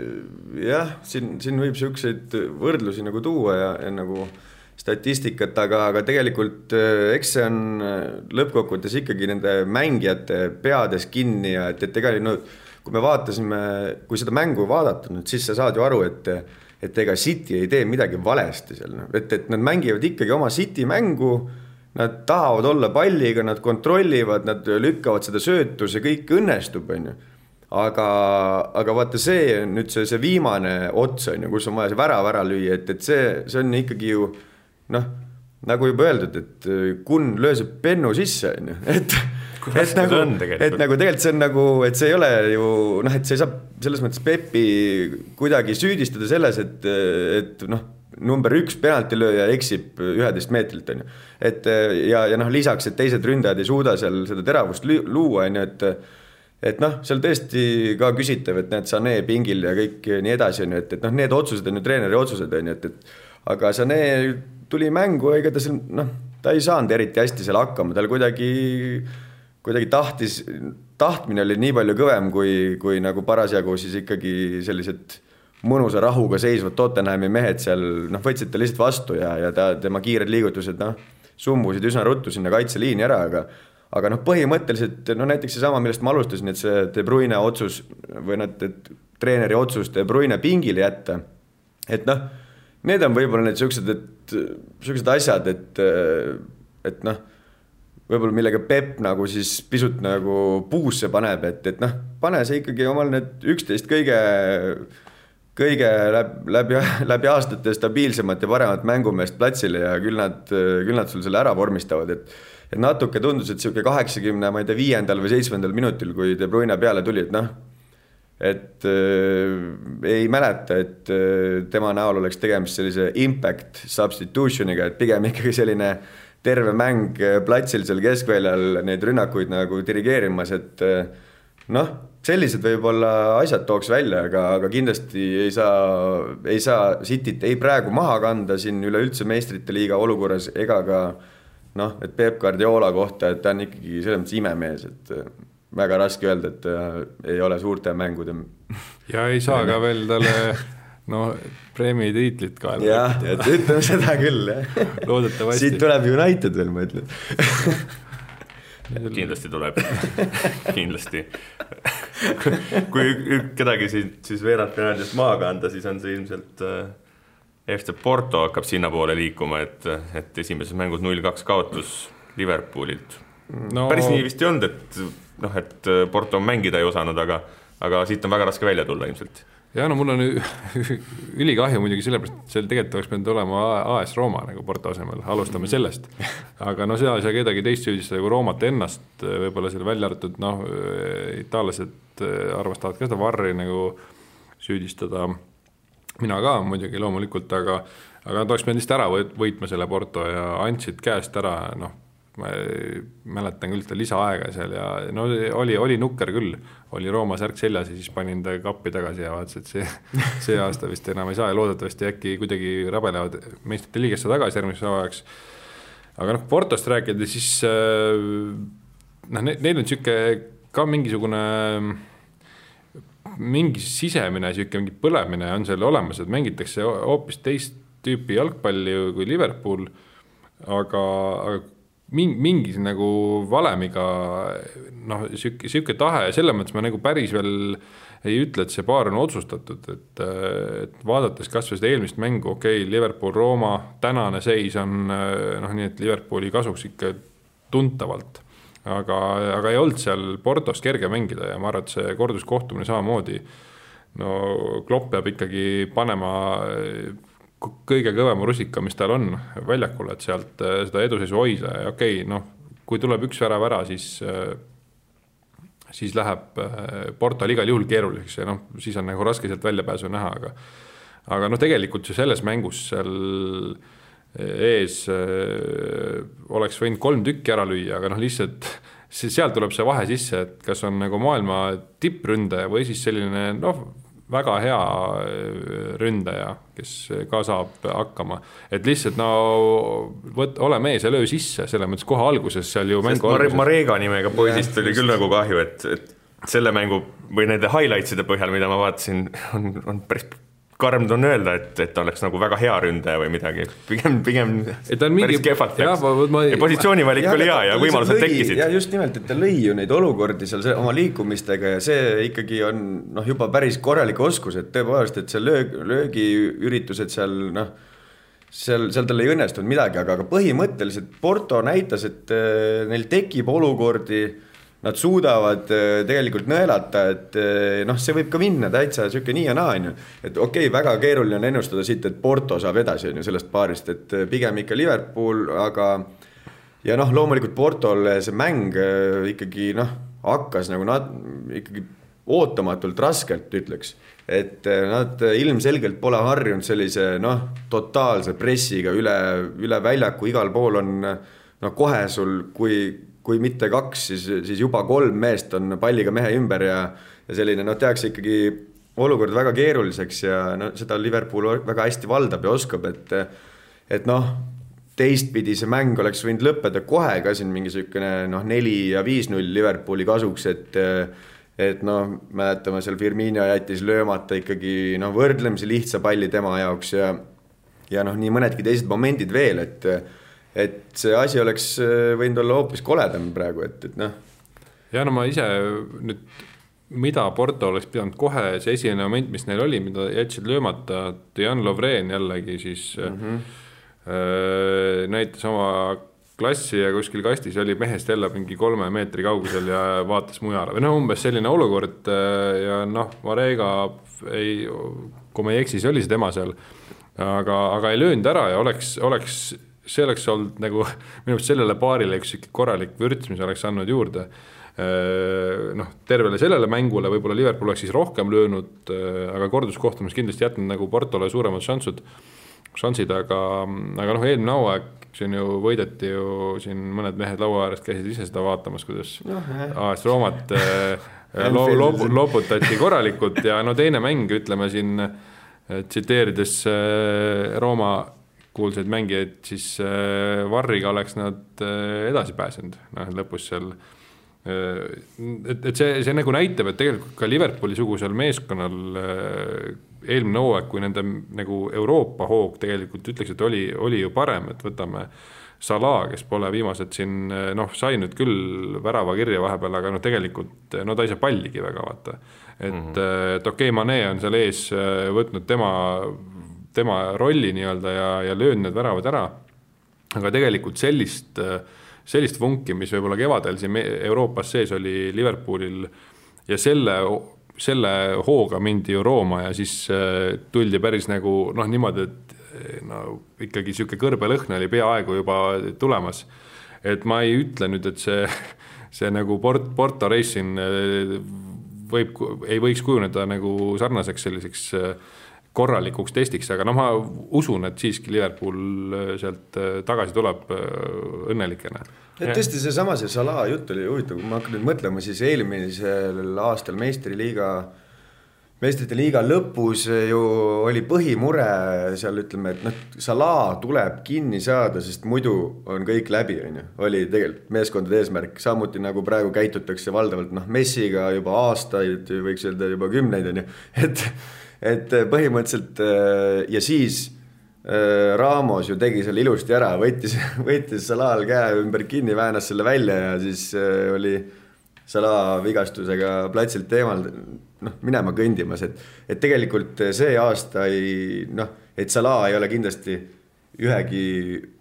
jah, siin, siin võib niisuguseid võrdlusi nagu tuua ja, ja nagu statistikat, aga, aga tegelikult eks see on lõppkokkuvõttes ikkagi nende mängijate peades kinni ja et, et ega no kui me vaatasime, kui seda mängu vaadata nüüd, siis sa saad ju aru, et et ega City ei tee midagi valesti seal, noh. et, et nad mängivad ikkagi oma City mängu, nad tahavad olla palliga, nad kontrollivad, nad lükkavad seda söötu, see kõik õnnestub, on ju. aga, aga vaata see nüüd see, see viimane ots on ju, kus on vaja see värav ära lüüa, et, et see, see on ikkagi ju noh, nagu juba öeldud, et kun löö see pennu sisse, on ju, et et nagu, et nagu tegelikult see on nagu, et see ei ole ju noh, et sa ei saa selles mõttes Pepi kuidagi süüdistada selles, et, et noh, number üks penaltilööja eksib üheteist meetrilt, on ju. et ja, ja noh, lisaks, et teised ründajad ei suuda seal seda teravust luua, on ju, et et noh, seal tõesti ka küsitav, et näed, Sané pingil ja kõik nii edasi, on ju, et, et noh, need otsused on ju treeneri otsused, on ju, et, et aga Sané tuli mängu, ega ta seal noh, ta ei saanud eriti hästi seal hakkama, tal kuidagi kuidagi tahtis, tahtmine oli nii palju kõvem, kui, kui nagu parasjagu siis ikkagi sellised mõnusa rahuga seisvad Tottenhami mehed seal noh, võtsid ta lihtsalt vastu ja, ja ta, tema kiired liigutused noh, summusid üsna ruttu sinna kaitseliini ära, aga aga noh, põhimõtteliselt no näiteks seesama, millest ma alustasin, et see De Bruyne otsus või noh, et treeneri otsus De Bruyne pingile jätta, et noh, need on võib-olla need siuksed, et siuksed asjad, et, et noh võib-olla millega Peep nagu siis pisut nagu puusse paneb, et, et noh, pane sa ikkagi omal need üksteist kõige, kõige läbi, läbi, läbi aastate stabiilsemat ja paremat mängumeest platsile ja küll nad, küll nad sul selle ära vormistavad, et et natuke tundus, et niisugune kaheksakümne, ma ei tea, viiendal või seitsmendal minutil, kui De Bruyne peale tuli, et noh, et äh, ei mäleta, et äh, tema näol oleks tegemist sellise impact substitution'iga, et pigem ikkagi selline terve mäng äh, platsil seal keskväljal neid rünnakuid nagu dirigeerimas, et äh, noh, sellised võib-olla asjad tooks välja, aga, aga kindlasti ei saa, ei saa Cityt ei praegu maha kanda siin üleüldse meistrite liiga olukorras ega ka noh, et Peep Guardiola kohta, et ta on ikkagi selles mõttes imemees, et äh, väga raske öelda, et ta ei ole suurte mängude. ja ei saa ka veel talle noh, preemia tiitlit kaela. jah, et ütleme seda küll, jah. loodetavasti. siit tuleb United veel, ma ütlen kindlasti tuleb kindlasti kui kedagi siit siis veerandfinaalidest maha kanda, siis on see ilmselt äh, FC Porto hakkab sinnapoole liikuma, et, et esimeses mängus null-kaks kaotus Liverpoolilt no.... päris nii vist ei olnud, et noh, et Porto mängida ei osanud, aga, aga siit on väga raske välja tulla ilmselt ja no mul on ülikahju muidugi sellepärast, et seal tegelikult oleks pidanud olema AS Rooma nagu Porto asemel, alustame sellest. aga no seda ei saa kedagi teist süüdistada kui Roomat ennast, võib-olla seal välja arvatud noh, itaallased armastavad ka seda Varri nagu süüdistada. mina ka muidugi loomulikult, aga, aga nad oleks pidanud lihtsalt ära võitma selle Porto ja andsid käest ära, noh ma mäletan küll seda lisaaega seal ja no oli, oli nukker küll, oli Rooma särk seljas ja siis panin ta kappi tagasi ja vaatasin, et see, see aasta vist enam ei saa ja loodetavasti äkki kuidagi rabelevad meistrite liigesse tagasi järgmiseks hooajaks. aga noh, Portost rääkida, siis äh, noh, neil on niisugune ka mingisugune mingi sisemine niisugune mingi põlemine on seal olemas, et mängitakse hoopis teist tüüpi jalgpalli kui Liverpool, aga, aga mingi, mingi nagu valemiga noh, sihuke, sihuke tahe, selles mõttes ma nagu päris veel ei ütle, et see paar on otsustatud, et, et vaadates kasvõi seda eelmist mängu, okei okay,, Liverpool-Rooma tänane seis on noh, nii et Liverpooli kasuks ikka tuntavalt. aga, aga ei olnud seal Portos kerge mängida ja ma arvan, et see korduskohtumine samamoodi. no Klopp peab ikkagi panema kõige kõvema rusika, mis tal on väljakul, et sealt äh, seda eduseisu hoida ja okei okay,, noh, kui tuleb üks värav ära, siis äh, siis läheb äh, Portal igal juhul keeruliseks ja noh, siis on nagu raske sealt väljapääsu näha, aga aga noh, tegelikult ju selles mängus seal ees oleks võinud kolm tükki ära lüüa, aga noh, lihtsalt sealt tuleb see vahe sisse, et kas on nagu maailma tippründaja või siis selline noh, väga hea äh, ründaja, kes ka saab hakkama. et lihtsalt no võt-, ole mees ja löö sisse, selles mõttes kohe alguses seal ju mängu alguses. Marega nimega poisist oli küll nagu kahju, et, et selle mängu või nende highlights'ide põhjal, mida ma vaatasin, on, on päris karm on öelda, et, et ta oleks nagu väga hea ründaja või midagi, pigem, pigem mingi... päris kehvalt läks. Ma... ja positsioonivalik oli hea ja võimalused tekkisid. ja just nimelt, et ta lõi ju neid olukordi seal oma liikumistega ja see ikkagi on noh, juba päris korralik oskus, et tõepoolest, et see löög, löögiüritused seal noh, seal, seal tal ei õnnestunud midagi, aga, aga põhimõtteliselt Porto näitas, et äh, neil tekib olukordi nad suudavad äh, tegelikult nõelata, et äh, noh, see võib ka minna täitsa sihuke nii ja naa, on ju. et okei okay,, väga keeruline on ennustada siit, et Porto saab edasi, on ju, sellest paarist, et äh, pigem ikka Liverpool, aga ja noh, loomulikult Portole see mäng ikkagi noh, hakkas nagu nad ikkagi ootamatult raskelt, ütleks. et nad ilmselgelt pole harjunud sellise noh, totaalse pressiga üle, üle väljaku, igal pool on noh, kohe sul, kui kui mitte kaks, siis, siis juba kolm meest on palliga mehe ümber ja, ja selline noh, tehakse ikkagi olukord väga keeruliseks ja no seda Liverpool väga hästi valdab ja oskab, et, et noh, teistpidi see mäng oleks võinud lõppeda kohe ka siin mingi niisugune noh, neli ja viis-null Liverpooli kasuks, et et noh, mäletame seal Firmino jättis löömata ikkagi noh, võrdlemisi lihtsa palli tema jaoks ja ja noh, nii mõnedki teised momendid veel, et et see asi oleks äh, võinud olla hoopis koledam praegu, et, et noh. ja no ma ise nüüd, mida Porto oleks pidanud kohe, see esimene moment, mis neil oli, mida jätsid löömata, Jan Lovren jällegi siis mm -hmm. äh, näitas oma klassi ja kuskil kastis oli mehest jälle mingi kolme meetri kaugusel ja vaatas mujale või noh, umbes selline olukord ja noh, Varega ei, kui ma ei eksi, siis oli see tema seal. aga, aga ei löönud ära ja oleks, oleks, see oleks olnud nagu minu arust sellele paarile üks sihuke korralik vürts, mis oleks andnud juurde. Noh, tervele sellele mängule võib-olla Liverpool oleks siis rohkem löönud, aga korduskohtumis kindlasti jätnud nagu Portole suuremad šansud, šansid, aga, aga noh, eelmine hooaeg siin ju võideti ju siin mõned mehed laua äärest käisid ise seda vaatamas, kuidas no, AS Roomat lo, lop, loputati korralikult ja no teine mäng, ütleme siin tsiteerides Rooma kuulsaid mängijaid, siis Varriga oleks nad edasi pääsenud, noh lõpus seal et, et see, see nagu näitab, et tegelikult ka Liverpooli-sugusel meeskonnal eelmine hooaeg, kui nende nagu Euroopa hoog tegelikult ütleks, et oli, oli ju parem, et võtame Salah, kes pole viimased siin noh, sai nüüd küll värava kirja vahepeal, aga noh, tegelikult no ta ei saa palligi väga vaata. et mm, -hmm. et okei okay,, Mane on seal ees võtnud tema, tema rolli nii-öelda ja, ja löönud need väravad ära. aga tegelikult sellist, sellist vunki, mis võib-olla kevadel siin Euroopas sees oli Liverpoolil ja selle selle hooga mindi ju Rooma ja siis äh, tuldi päris nagu noh, niimoodi, et äh, no ikkagi niisugune kõrbelõhn oli peaaegu juba tulemas. et ma ei ütle nüüd, et see, see nagu Port-, Porto Racing äh, võib, ei võiks kujuneda nagu sarnaseks selliseks korralikuks testiks, aga noh, ma usun, et siiski Liverpool sealt tagasi tuleb õnnelikena. Et tõesti, seesama see Salah jutt oli huvitav, kui ma hakkan nüüd mõtlema, siis eelmisel aastal meistriliiga, meistrite liiga lõpus ju oli põhimure seal ütleme, et noh, Salah tuleb kinni saada, sest muidu on kõik läbi, on ju. oli tegelikult meeskondade eesmärk, samuti nagu praegu käitutakse valdavalt noh, Messiga juba aastaid, võiks öelda juba kümneid, on ju, et et põhimõtteliselt ja siis Äh, Ramos ju tegi selle ilusti ära, võttis, võttis Salal käe ümber kinni, väänas selle välja ja siis äh, oli Salah vigastusega platsilt eemal, noh, minema kõndimas, et, et tegelikult see aasta ei noh, et Salah ei ole kindlasti ühegi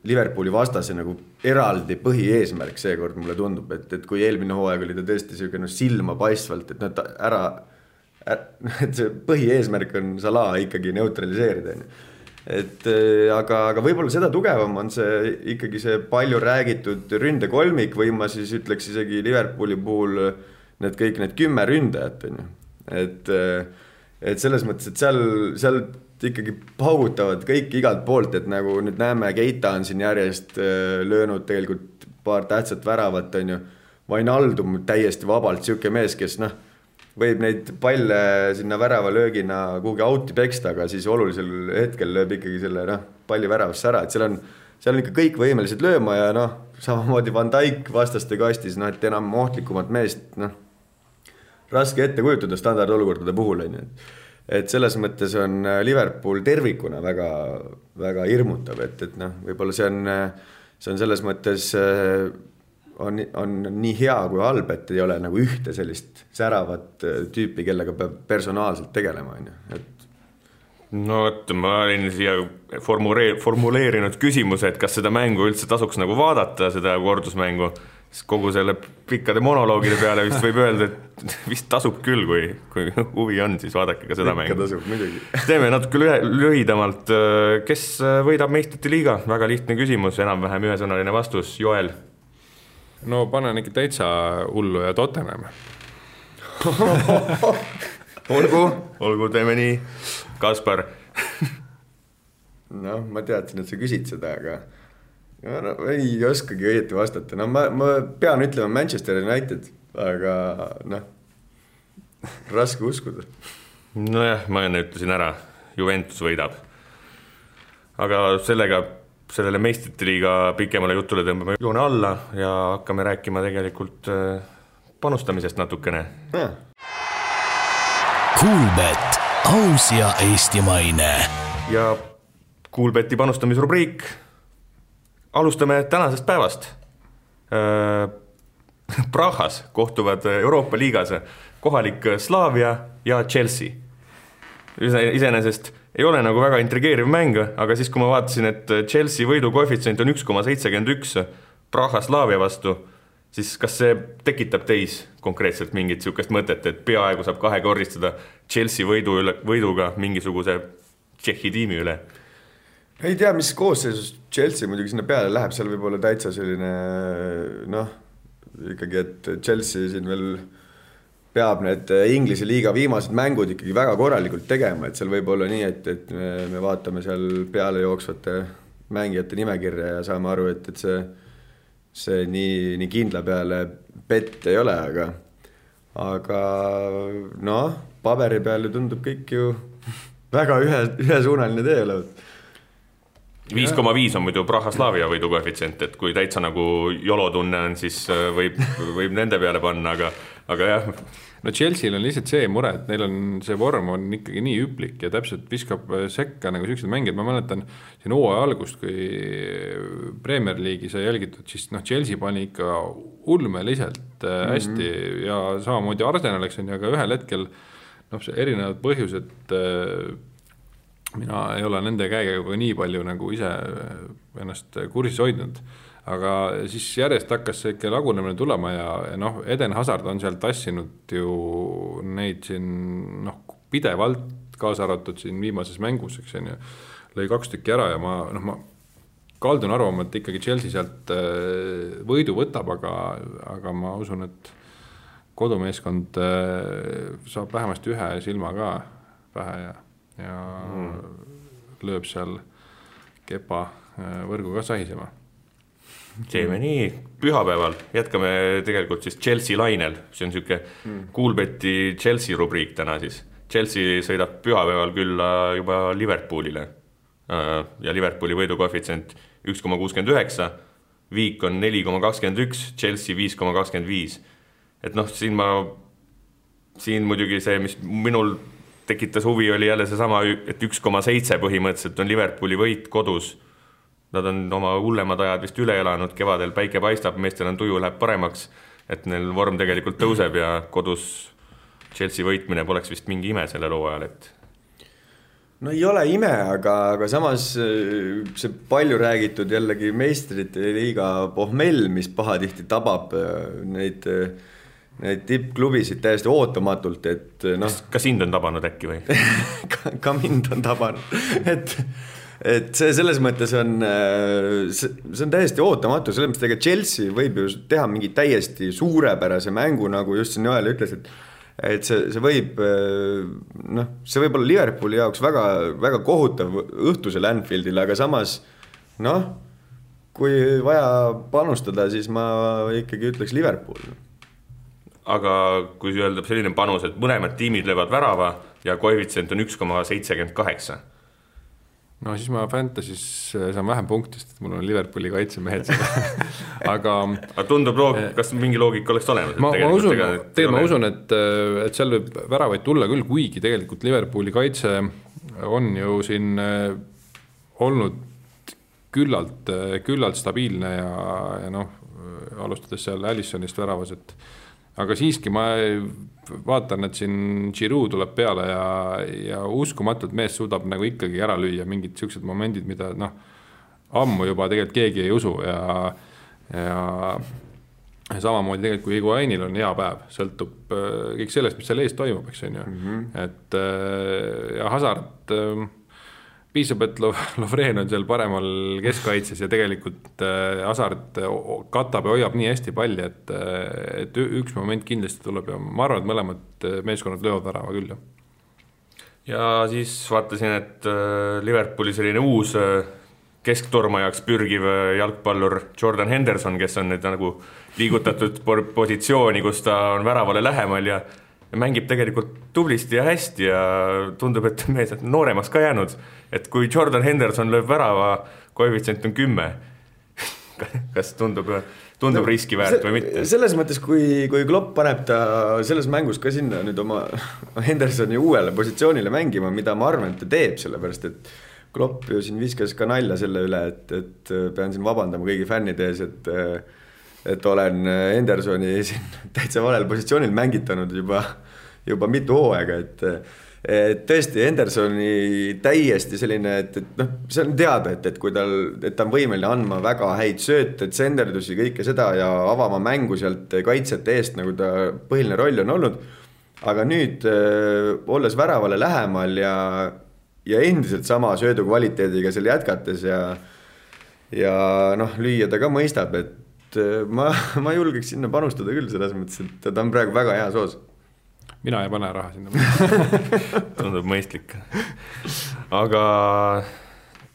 Liverpooli vastase nagu eraldi põhieesmärk seekord mulle tundub, et, et kui eelmine hooaeg oli ta tõesti sihuke noh, silmapaistvalt, et noh, ta ära, et see põhieesmärk on Salah ikkagi neutraliseerida, on ju et äh, aga, aga võib-olla seda tugevam on see ikkagi see palju räägitud ründekolmik või ma siis ütleks isegi Liverpooli puhul need kõik need kümme ründajat on ju, et äh, et selles mõttes, et seal, seal ikkagi paugutavad kõik igalt poolt, et nagu nüüd näeme, Keita on siin järjest äh, löönud tegelikult paar tähtsat väravat, on ju. Vainaldum täiesti vabalt, sihuke mees, kes noh võib neid palle sinna väravalöögina kuhugi out'i peksta, aga siis olulisel hetkel lööb ikkagi selle noh, palli väravasse ära, et seal on, seal on ikka kõik võimelised lööma ja noh, samamoodi Van Dijk vastaste kastis, noh, et enam ohtlikumat meest, noh, raske ette kujutada standardolukordade puhul, on ju, et et selles mõttes on Liverpool tervikuna väga, väga hirmutav, et, et noh, võib-olla see on, see on selles mõttes on, on nii hea kui halb, et ei ole nagu ühte sellist säravat äh, tüüpi, kellega peab personaalselt tegelema, on ju, et no vot, ma olin siia formuleer-, formuleerinud küsimuse, et kas seda mängu üldse tasuks nagu vaadata, seda kordusmängu, siis kogu selle pikkade monoloogide peale vist võib öelda, et vist tasub küll, kui, kui huvi on, siis vaadake ka seda Ikka mängu. tasub muidugi. teeme natuke lühe, lühidamalt, kes võidab meistrite liiga, väga lihtne küsimus, enam-vähem ühesõnaline vastus, Joel no panen ikka täitsa hullu ja Tottenham olgu, olgu, teeme nii. Kaspar noh, ma teadsin, et sa küsid seda, aga no, ei oskagi õieti vastata, no ma, ma pean ütlema Manchester United, aga noh, raske uskuda. nojah, ma enne ütlesin ära, Juventus võidab. aga sellega sellele meistrite liiga pikemale jutule tõmbame joone alla ja hakkame rääkima tegelikult äh, panustamisest natukene. Kuulbett, aus ja eestimaine. ja Kuulbeti panustamisrubriik. alustame tänasest päevast. Äh, Prahas kohtuvad Euroopa liigas kohalik Slavia ja Chelsea. iseenesest ei ole nagu väga intrigeeriv mäng, aga siis, kui ma vaatasin, et Chelsea võidu koefitsient on üks koma seitsekümmend üks, Praha-Slaavia vastu, siis kas see tekitab teis konkreetselt mingit niisugust mõtet, et peaaegu saab kahekordistada Chelsea võidu üle, võiduga mingisuguse Tšehhi tiimi üle? ei tea, mis koosseisus Chelsea muidugi sinna peale läheb, seal võib olla täitsa selline noh, ikkagi, et Chelsea siin veel peab need Inglise liiga viimased mängud ikkagi väga korralikult tegema, et seal võib olla nii, et, et me, me vaatame seal peale jooksvate mängijate nimekirja ja saame aru, et, et see, see nii, nii kindla peale bett ei ole, aga, aga noh, paberi peal ju tundub kõik ju väga ühe, ühesuunaline tee olevat viis koma viis on muidu Praha-Slaavia võidu koefitsient, et kui täitsa nagu jolo tunne on, siis äh, võib, võib nende peale panna, aga, aga jah. No Chelsea'l on lihtsalt see mure, et neil on see vorm on ikkagi nii hüplik ja täpselt viskab äh, sekka nagu siuksed mängijad, ma mäletan siin hooaja algust, kui Premier League'i sai jälgitud, siis noh, Chelsea pani ikka ulmeliselt äh, hästi mm -hmm. ja samamoodi Arsenal, eks on ju, aga ühel hetkel noh, see erinevad põhjused mina ei ole nende käekäiguga nii palju nagu ise ennast kursis hoidnud, aga siis järjest hakkas see ikka lagunemine tulema ja, ja noh, Eden Hazard on seal tassinud ju neid siin noh, pidevalt, kaasa arvatud siin viimases mängus, eks on ju, lõi kaks tükki ära ja ma noh, ma kaldun arvama, et ikkagi Chelsea sealt äh, võidu võtab, aga, aga ma usun, et kodumeeskond äh, saab vähemasti ühe silma ka pähe ja ja mm. lööb seal kepa äh, võrgu ka sahisema. Teeme nii, pühapäeval jätkame tegelikult siis Chelsea lainel, see on niisugune mm. Coolbeti Chelsea rubriik täna siis. Chelsea sõidab pühapäeval külla juba Liverpoolile äh, ja Liverpooli võidukoefitsient üks koma kuuskümmend üheksa, Viik on neli koma kakskümmend üks, Chelsea viis koma kakskümmend viis. et noh, siin ma, siin muidugi see, mis minul tekitas huvi, oli jälle seesama, et üks koma seitse põhimõtteliselt on Liverpooli võit kodus. Nad on oma hullemad ajad vist üle elanud, kevadel päike paistab, meestel on tuju, läheb paremaks, et neil vorm tegelikult tõuseb ja kodus Chelsea võitmine poleks vist mingi ime sellel hooajal, et no ei ole ime, aga, aga samas äh, see palju räägitud jällegi meistrite liiga pohmell, mis pahatihti tabab äh, neid äh, neid tippklubisid täiesti ootamatult, et noh. ka sind on tabanud äkki või ka, ka mind on tabanud, et, et see selles mõttes on, see, see on täiesti ootamatu, selles mõttes, ega Chelsea võib ju teha mingi täiesti suurepärase mängu, nagu just siin Joel ütles, et et see, see võib noh, see võib olla Liverpooli jaoks väga, väga kohutav õhtusel Anfieldil, aga samas noh, kui vaja panustada, siis ma ikkagi ütleks Liverpool. Aga kui öelda selline panus, et mõlemad tiimid löövad värava ja koefitsient on üks koma seitsekümmend kaheksa no siis ma Fantasy's saan vähem punkte, sest mul on Liverpooli kaitsemehed seal aga. aga tundub loog-, kas mingi loogika oleks olemas? ma, ma usun, tegelikult ma usun, et, et seal võib väravaid tulla küll, kuigi tegelikult Liverpooli kaitse on ju siin äh, olnud küllalt, küllalt stabiilne ja, ja noh, alustades seal Allisonist väravas, et aga siiski ma vaatan, et siin Giroud tuleb peale ja, ja uskumatult mees suudab nagu ikkagi ära lüüa mingid siuksed momendid, mida noh, ammu juba tegelikult keegi ei usu ja, ja samamoodi tegelikult, kui Higuainil on hea päev, sõltub äh, kõik sellest, mis seal ees toimub, eks on ju mm, -hmm. et äh, ja Hasart äh, piisab, et Lovren on seal paremal keskkaitses ja tegelikult äh, Hasart äh, katab ja hoiab nii hästi palli, et, äh, et üks moment kindlasti tuleb ja ma arvan, et mõlemad meeskonnad löövad värava küll, jah. ja siis vaatasin, et Liverpooli selline uus keskturmajaks pürgiv jalgpallur Jordan Henderson, kes on nüüd nagu liigutatud positsiooni, kus ta on väravale lähemal ja mängib tegelikult tublisti ja hästi ja tundub, et mees on nooremaks ka jäänud et kui Jordan Henderson lööb värava, koefitsient on kümme kas tundub, tundub no, riski väärt või mitte? selles mõttes, kui, kui Klopp paneb ta selles mängus ka sinna nüüd oma Hendersoni uuele positsioonile mängima, mida ma arvan, et ta teeb, sellepärast et Klopp ju siin viskas ka nalja selle üle, et, et pean siin vabandama kõigi fännide ees, et et olen Hendersoni siin täitsa valel positsioonil mängitanud juba, juba mitu hooaega, et et tõesti, Hendersoni täiesti selline, et, et noh, see on teada, et, et kui tal, et ta on võimeline andma väga häid sööte, tsenderdusi, kõike seda ja avama mängu sealt kaitsjate eest, nagu ta põhiline roll on olnud. aga nüüd olles väravale lähemal ja, ja endiselt sama söödu kvaliteediga seal jätkates ja ja noh, lüüa ta ka mõistab, et ma, ma julgeks sinna panustada küll selles mõttes, et ta on praegu väga heas hoos mina ei pane raha sinna tundub mõistlik. aga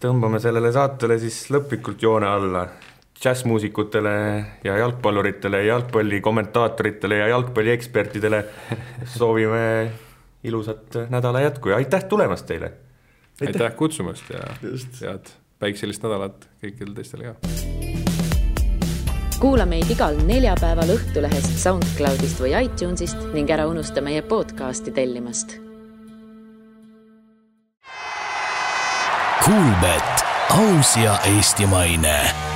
tõmbame sellele saatele siis lõplikult joone alla. džässmuusikutele ja jalgpalluritele, jalgpalli kommentaatoritele ja jalgpalliekspertidele soovime ilusat nädala jätku ja aitäh tulemast teile! aitäh kutsumast ja Just. head päikselist nädalat kõikidele teistele ka! Kuula meid igal neljapäeval Õhtulehest, SoundCloudist või iTunesist ning ära unusta meie podcasti tellimast. Kuulbett, aus ja eestimaine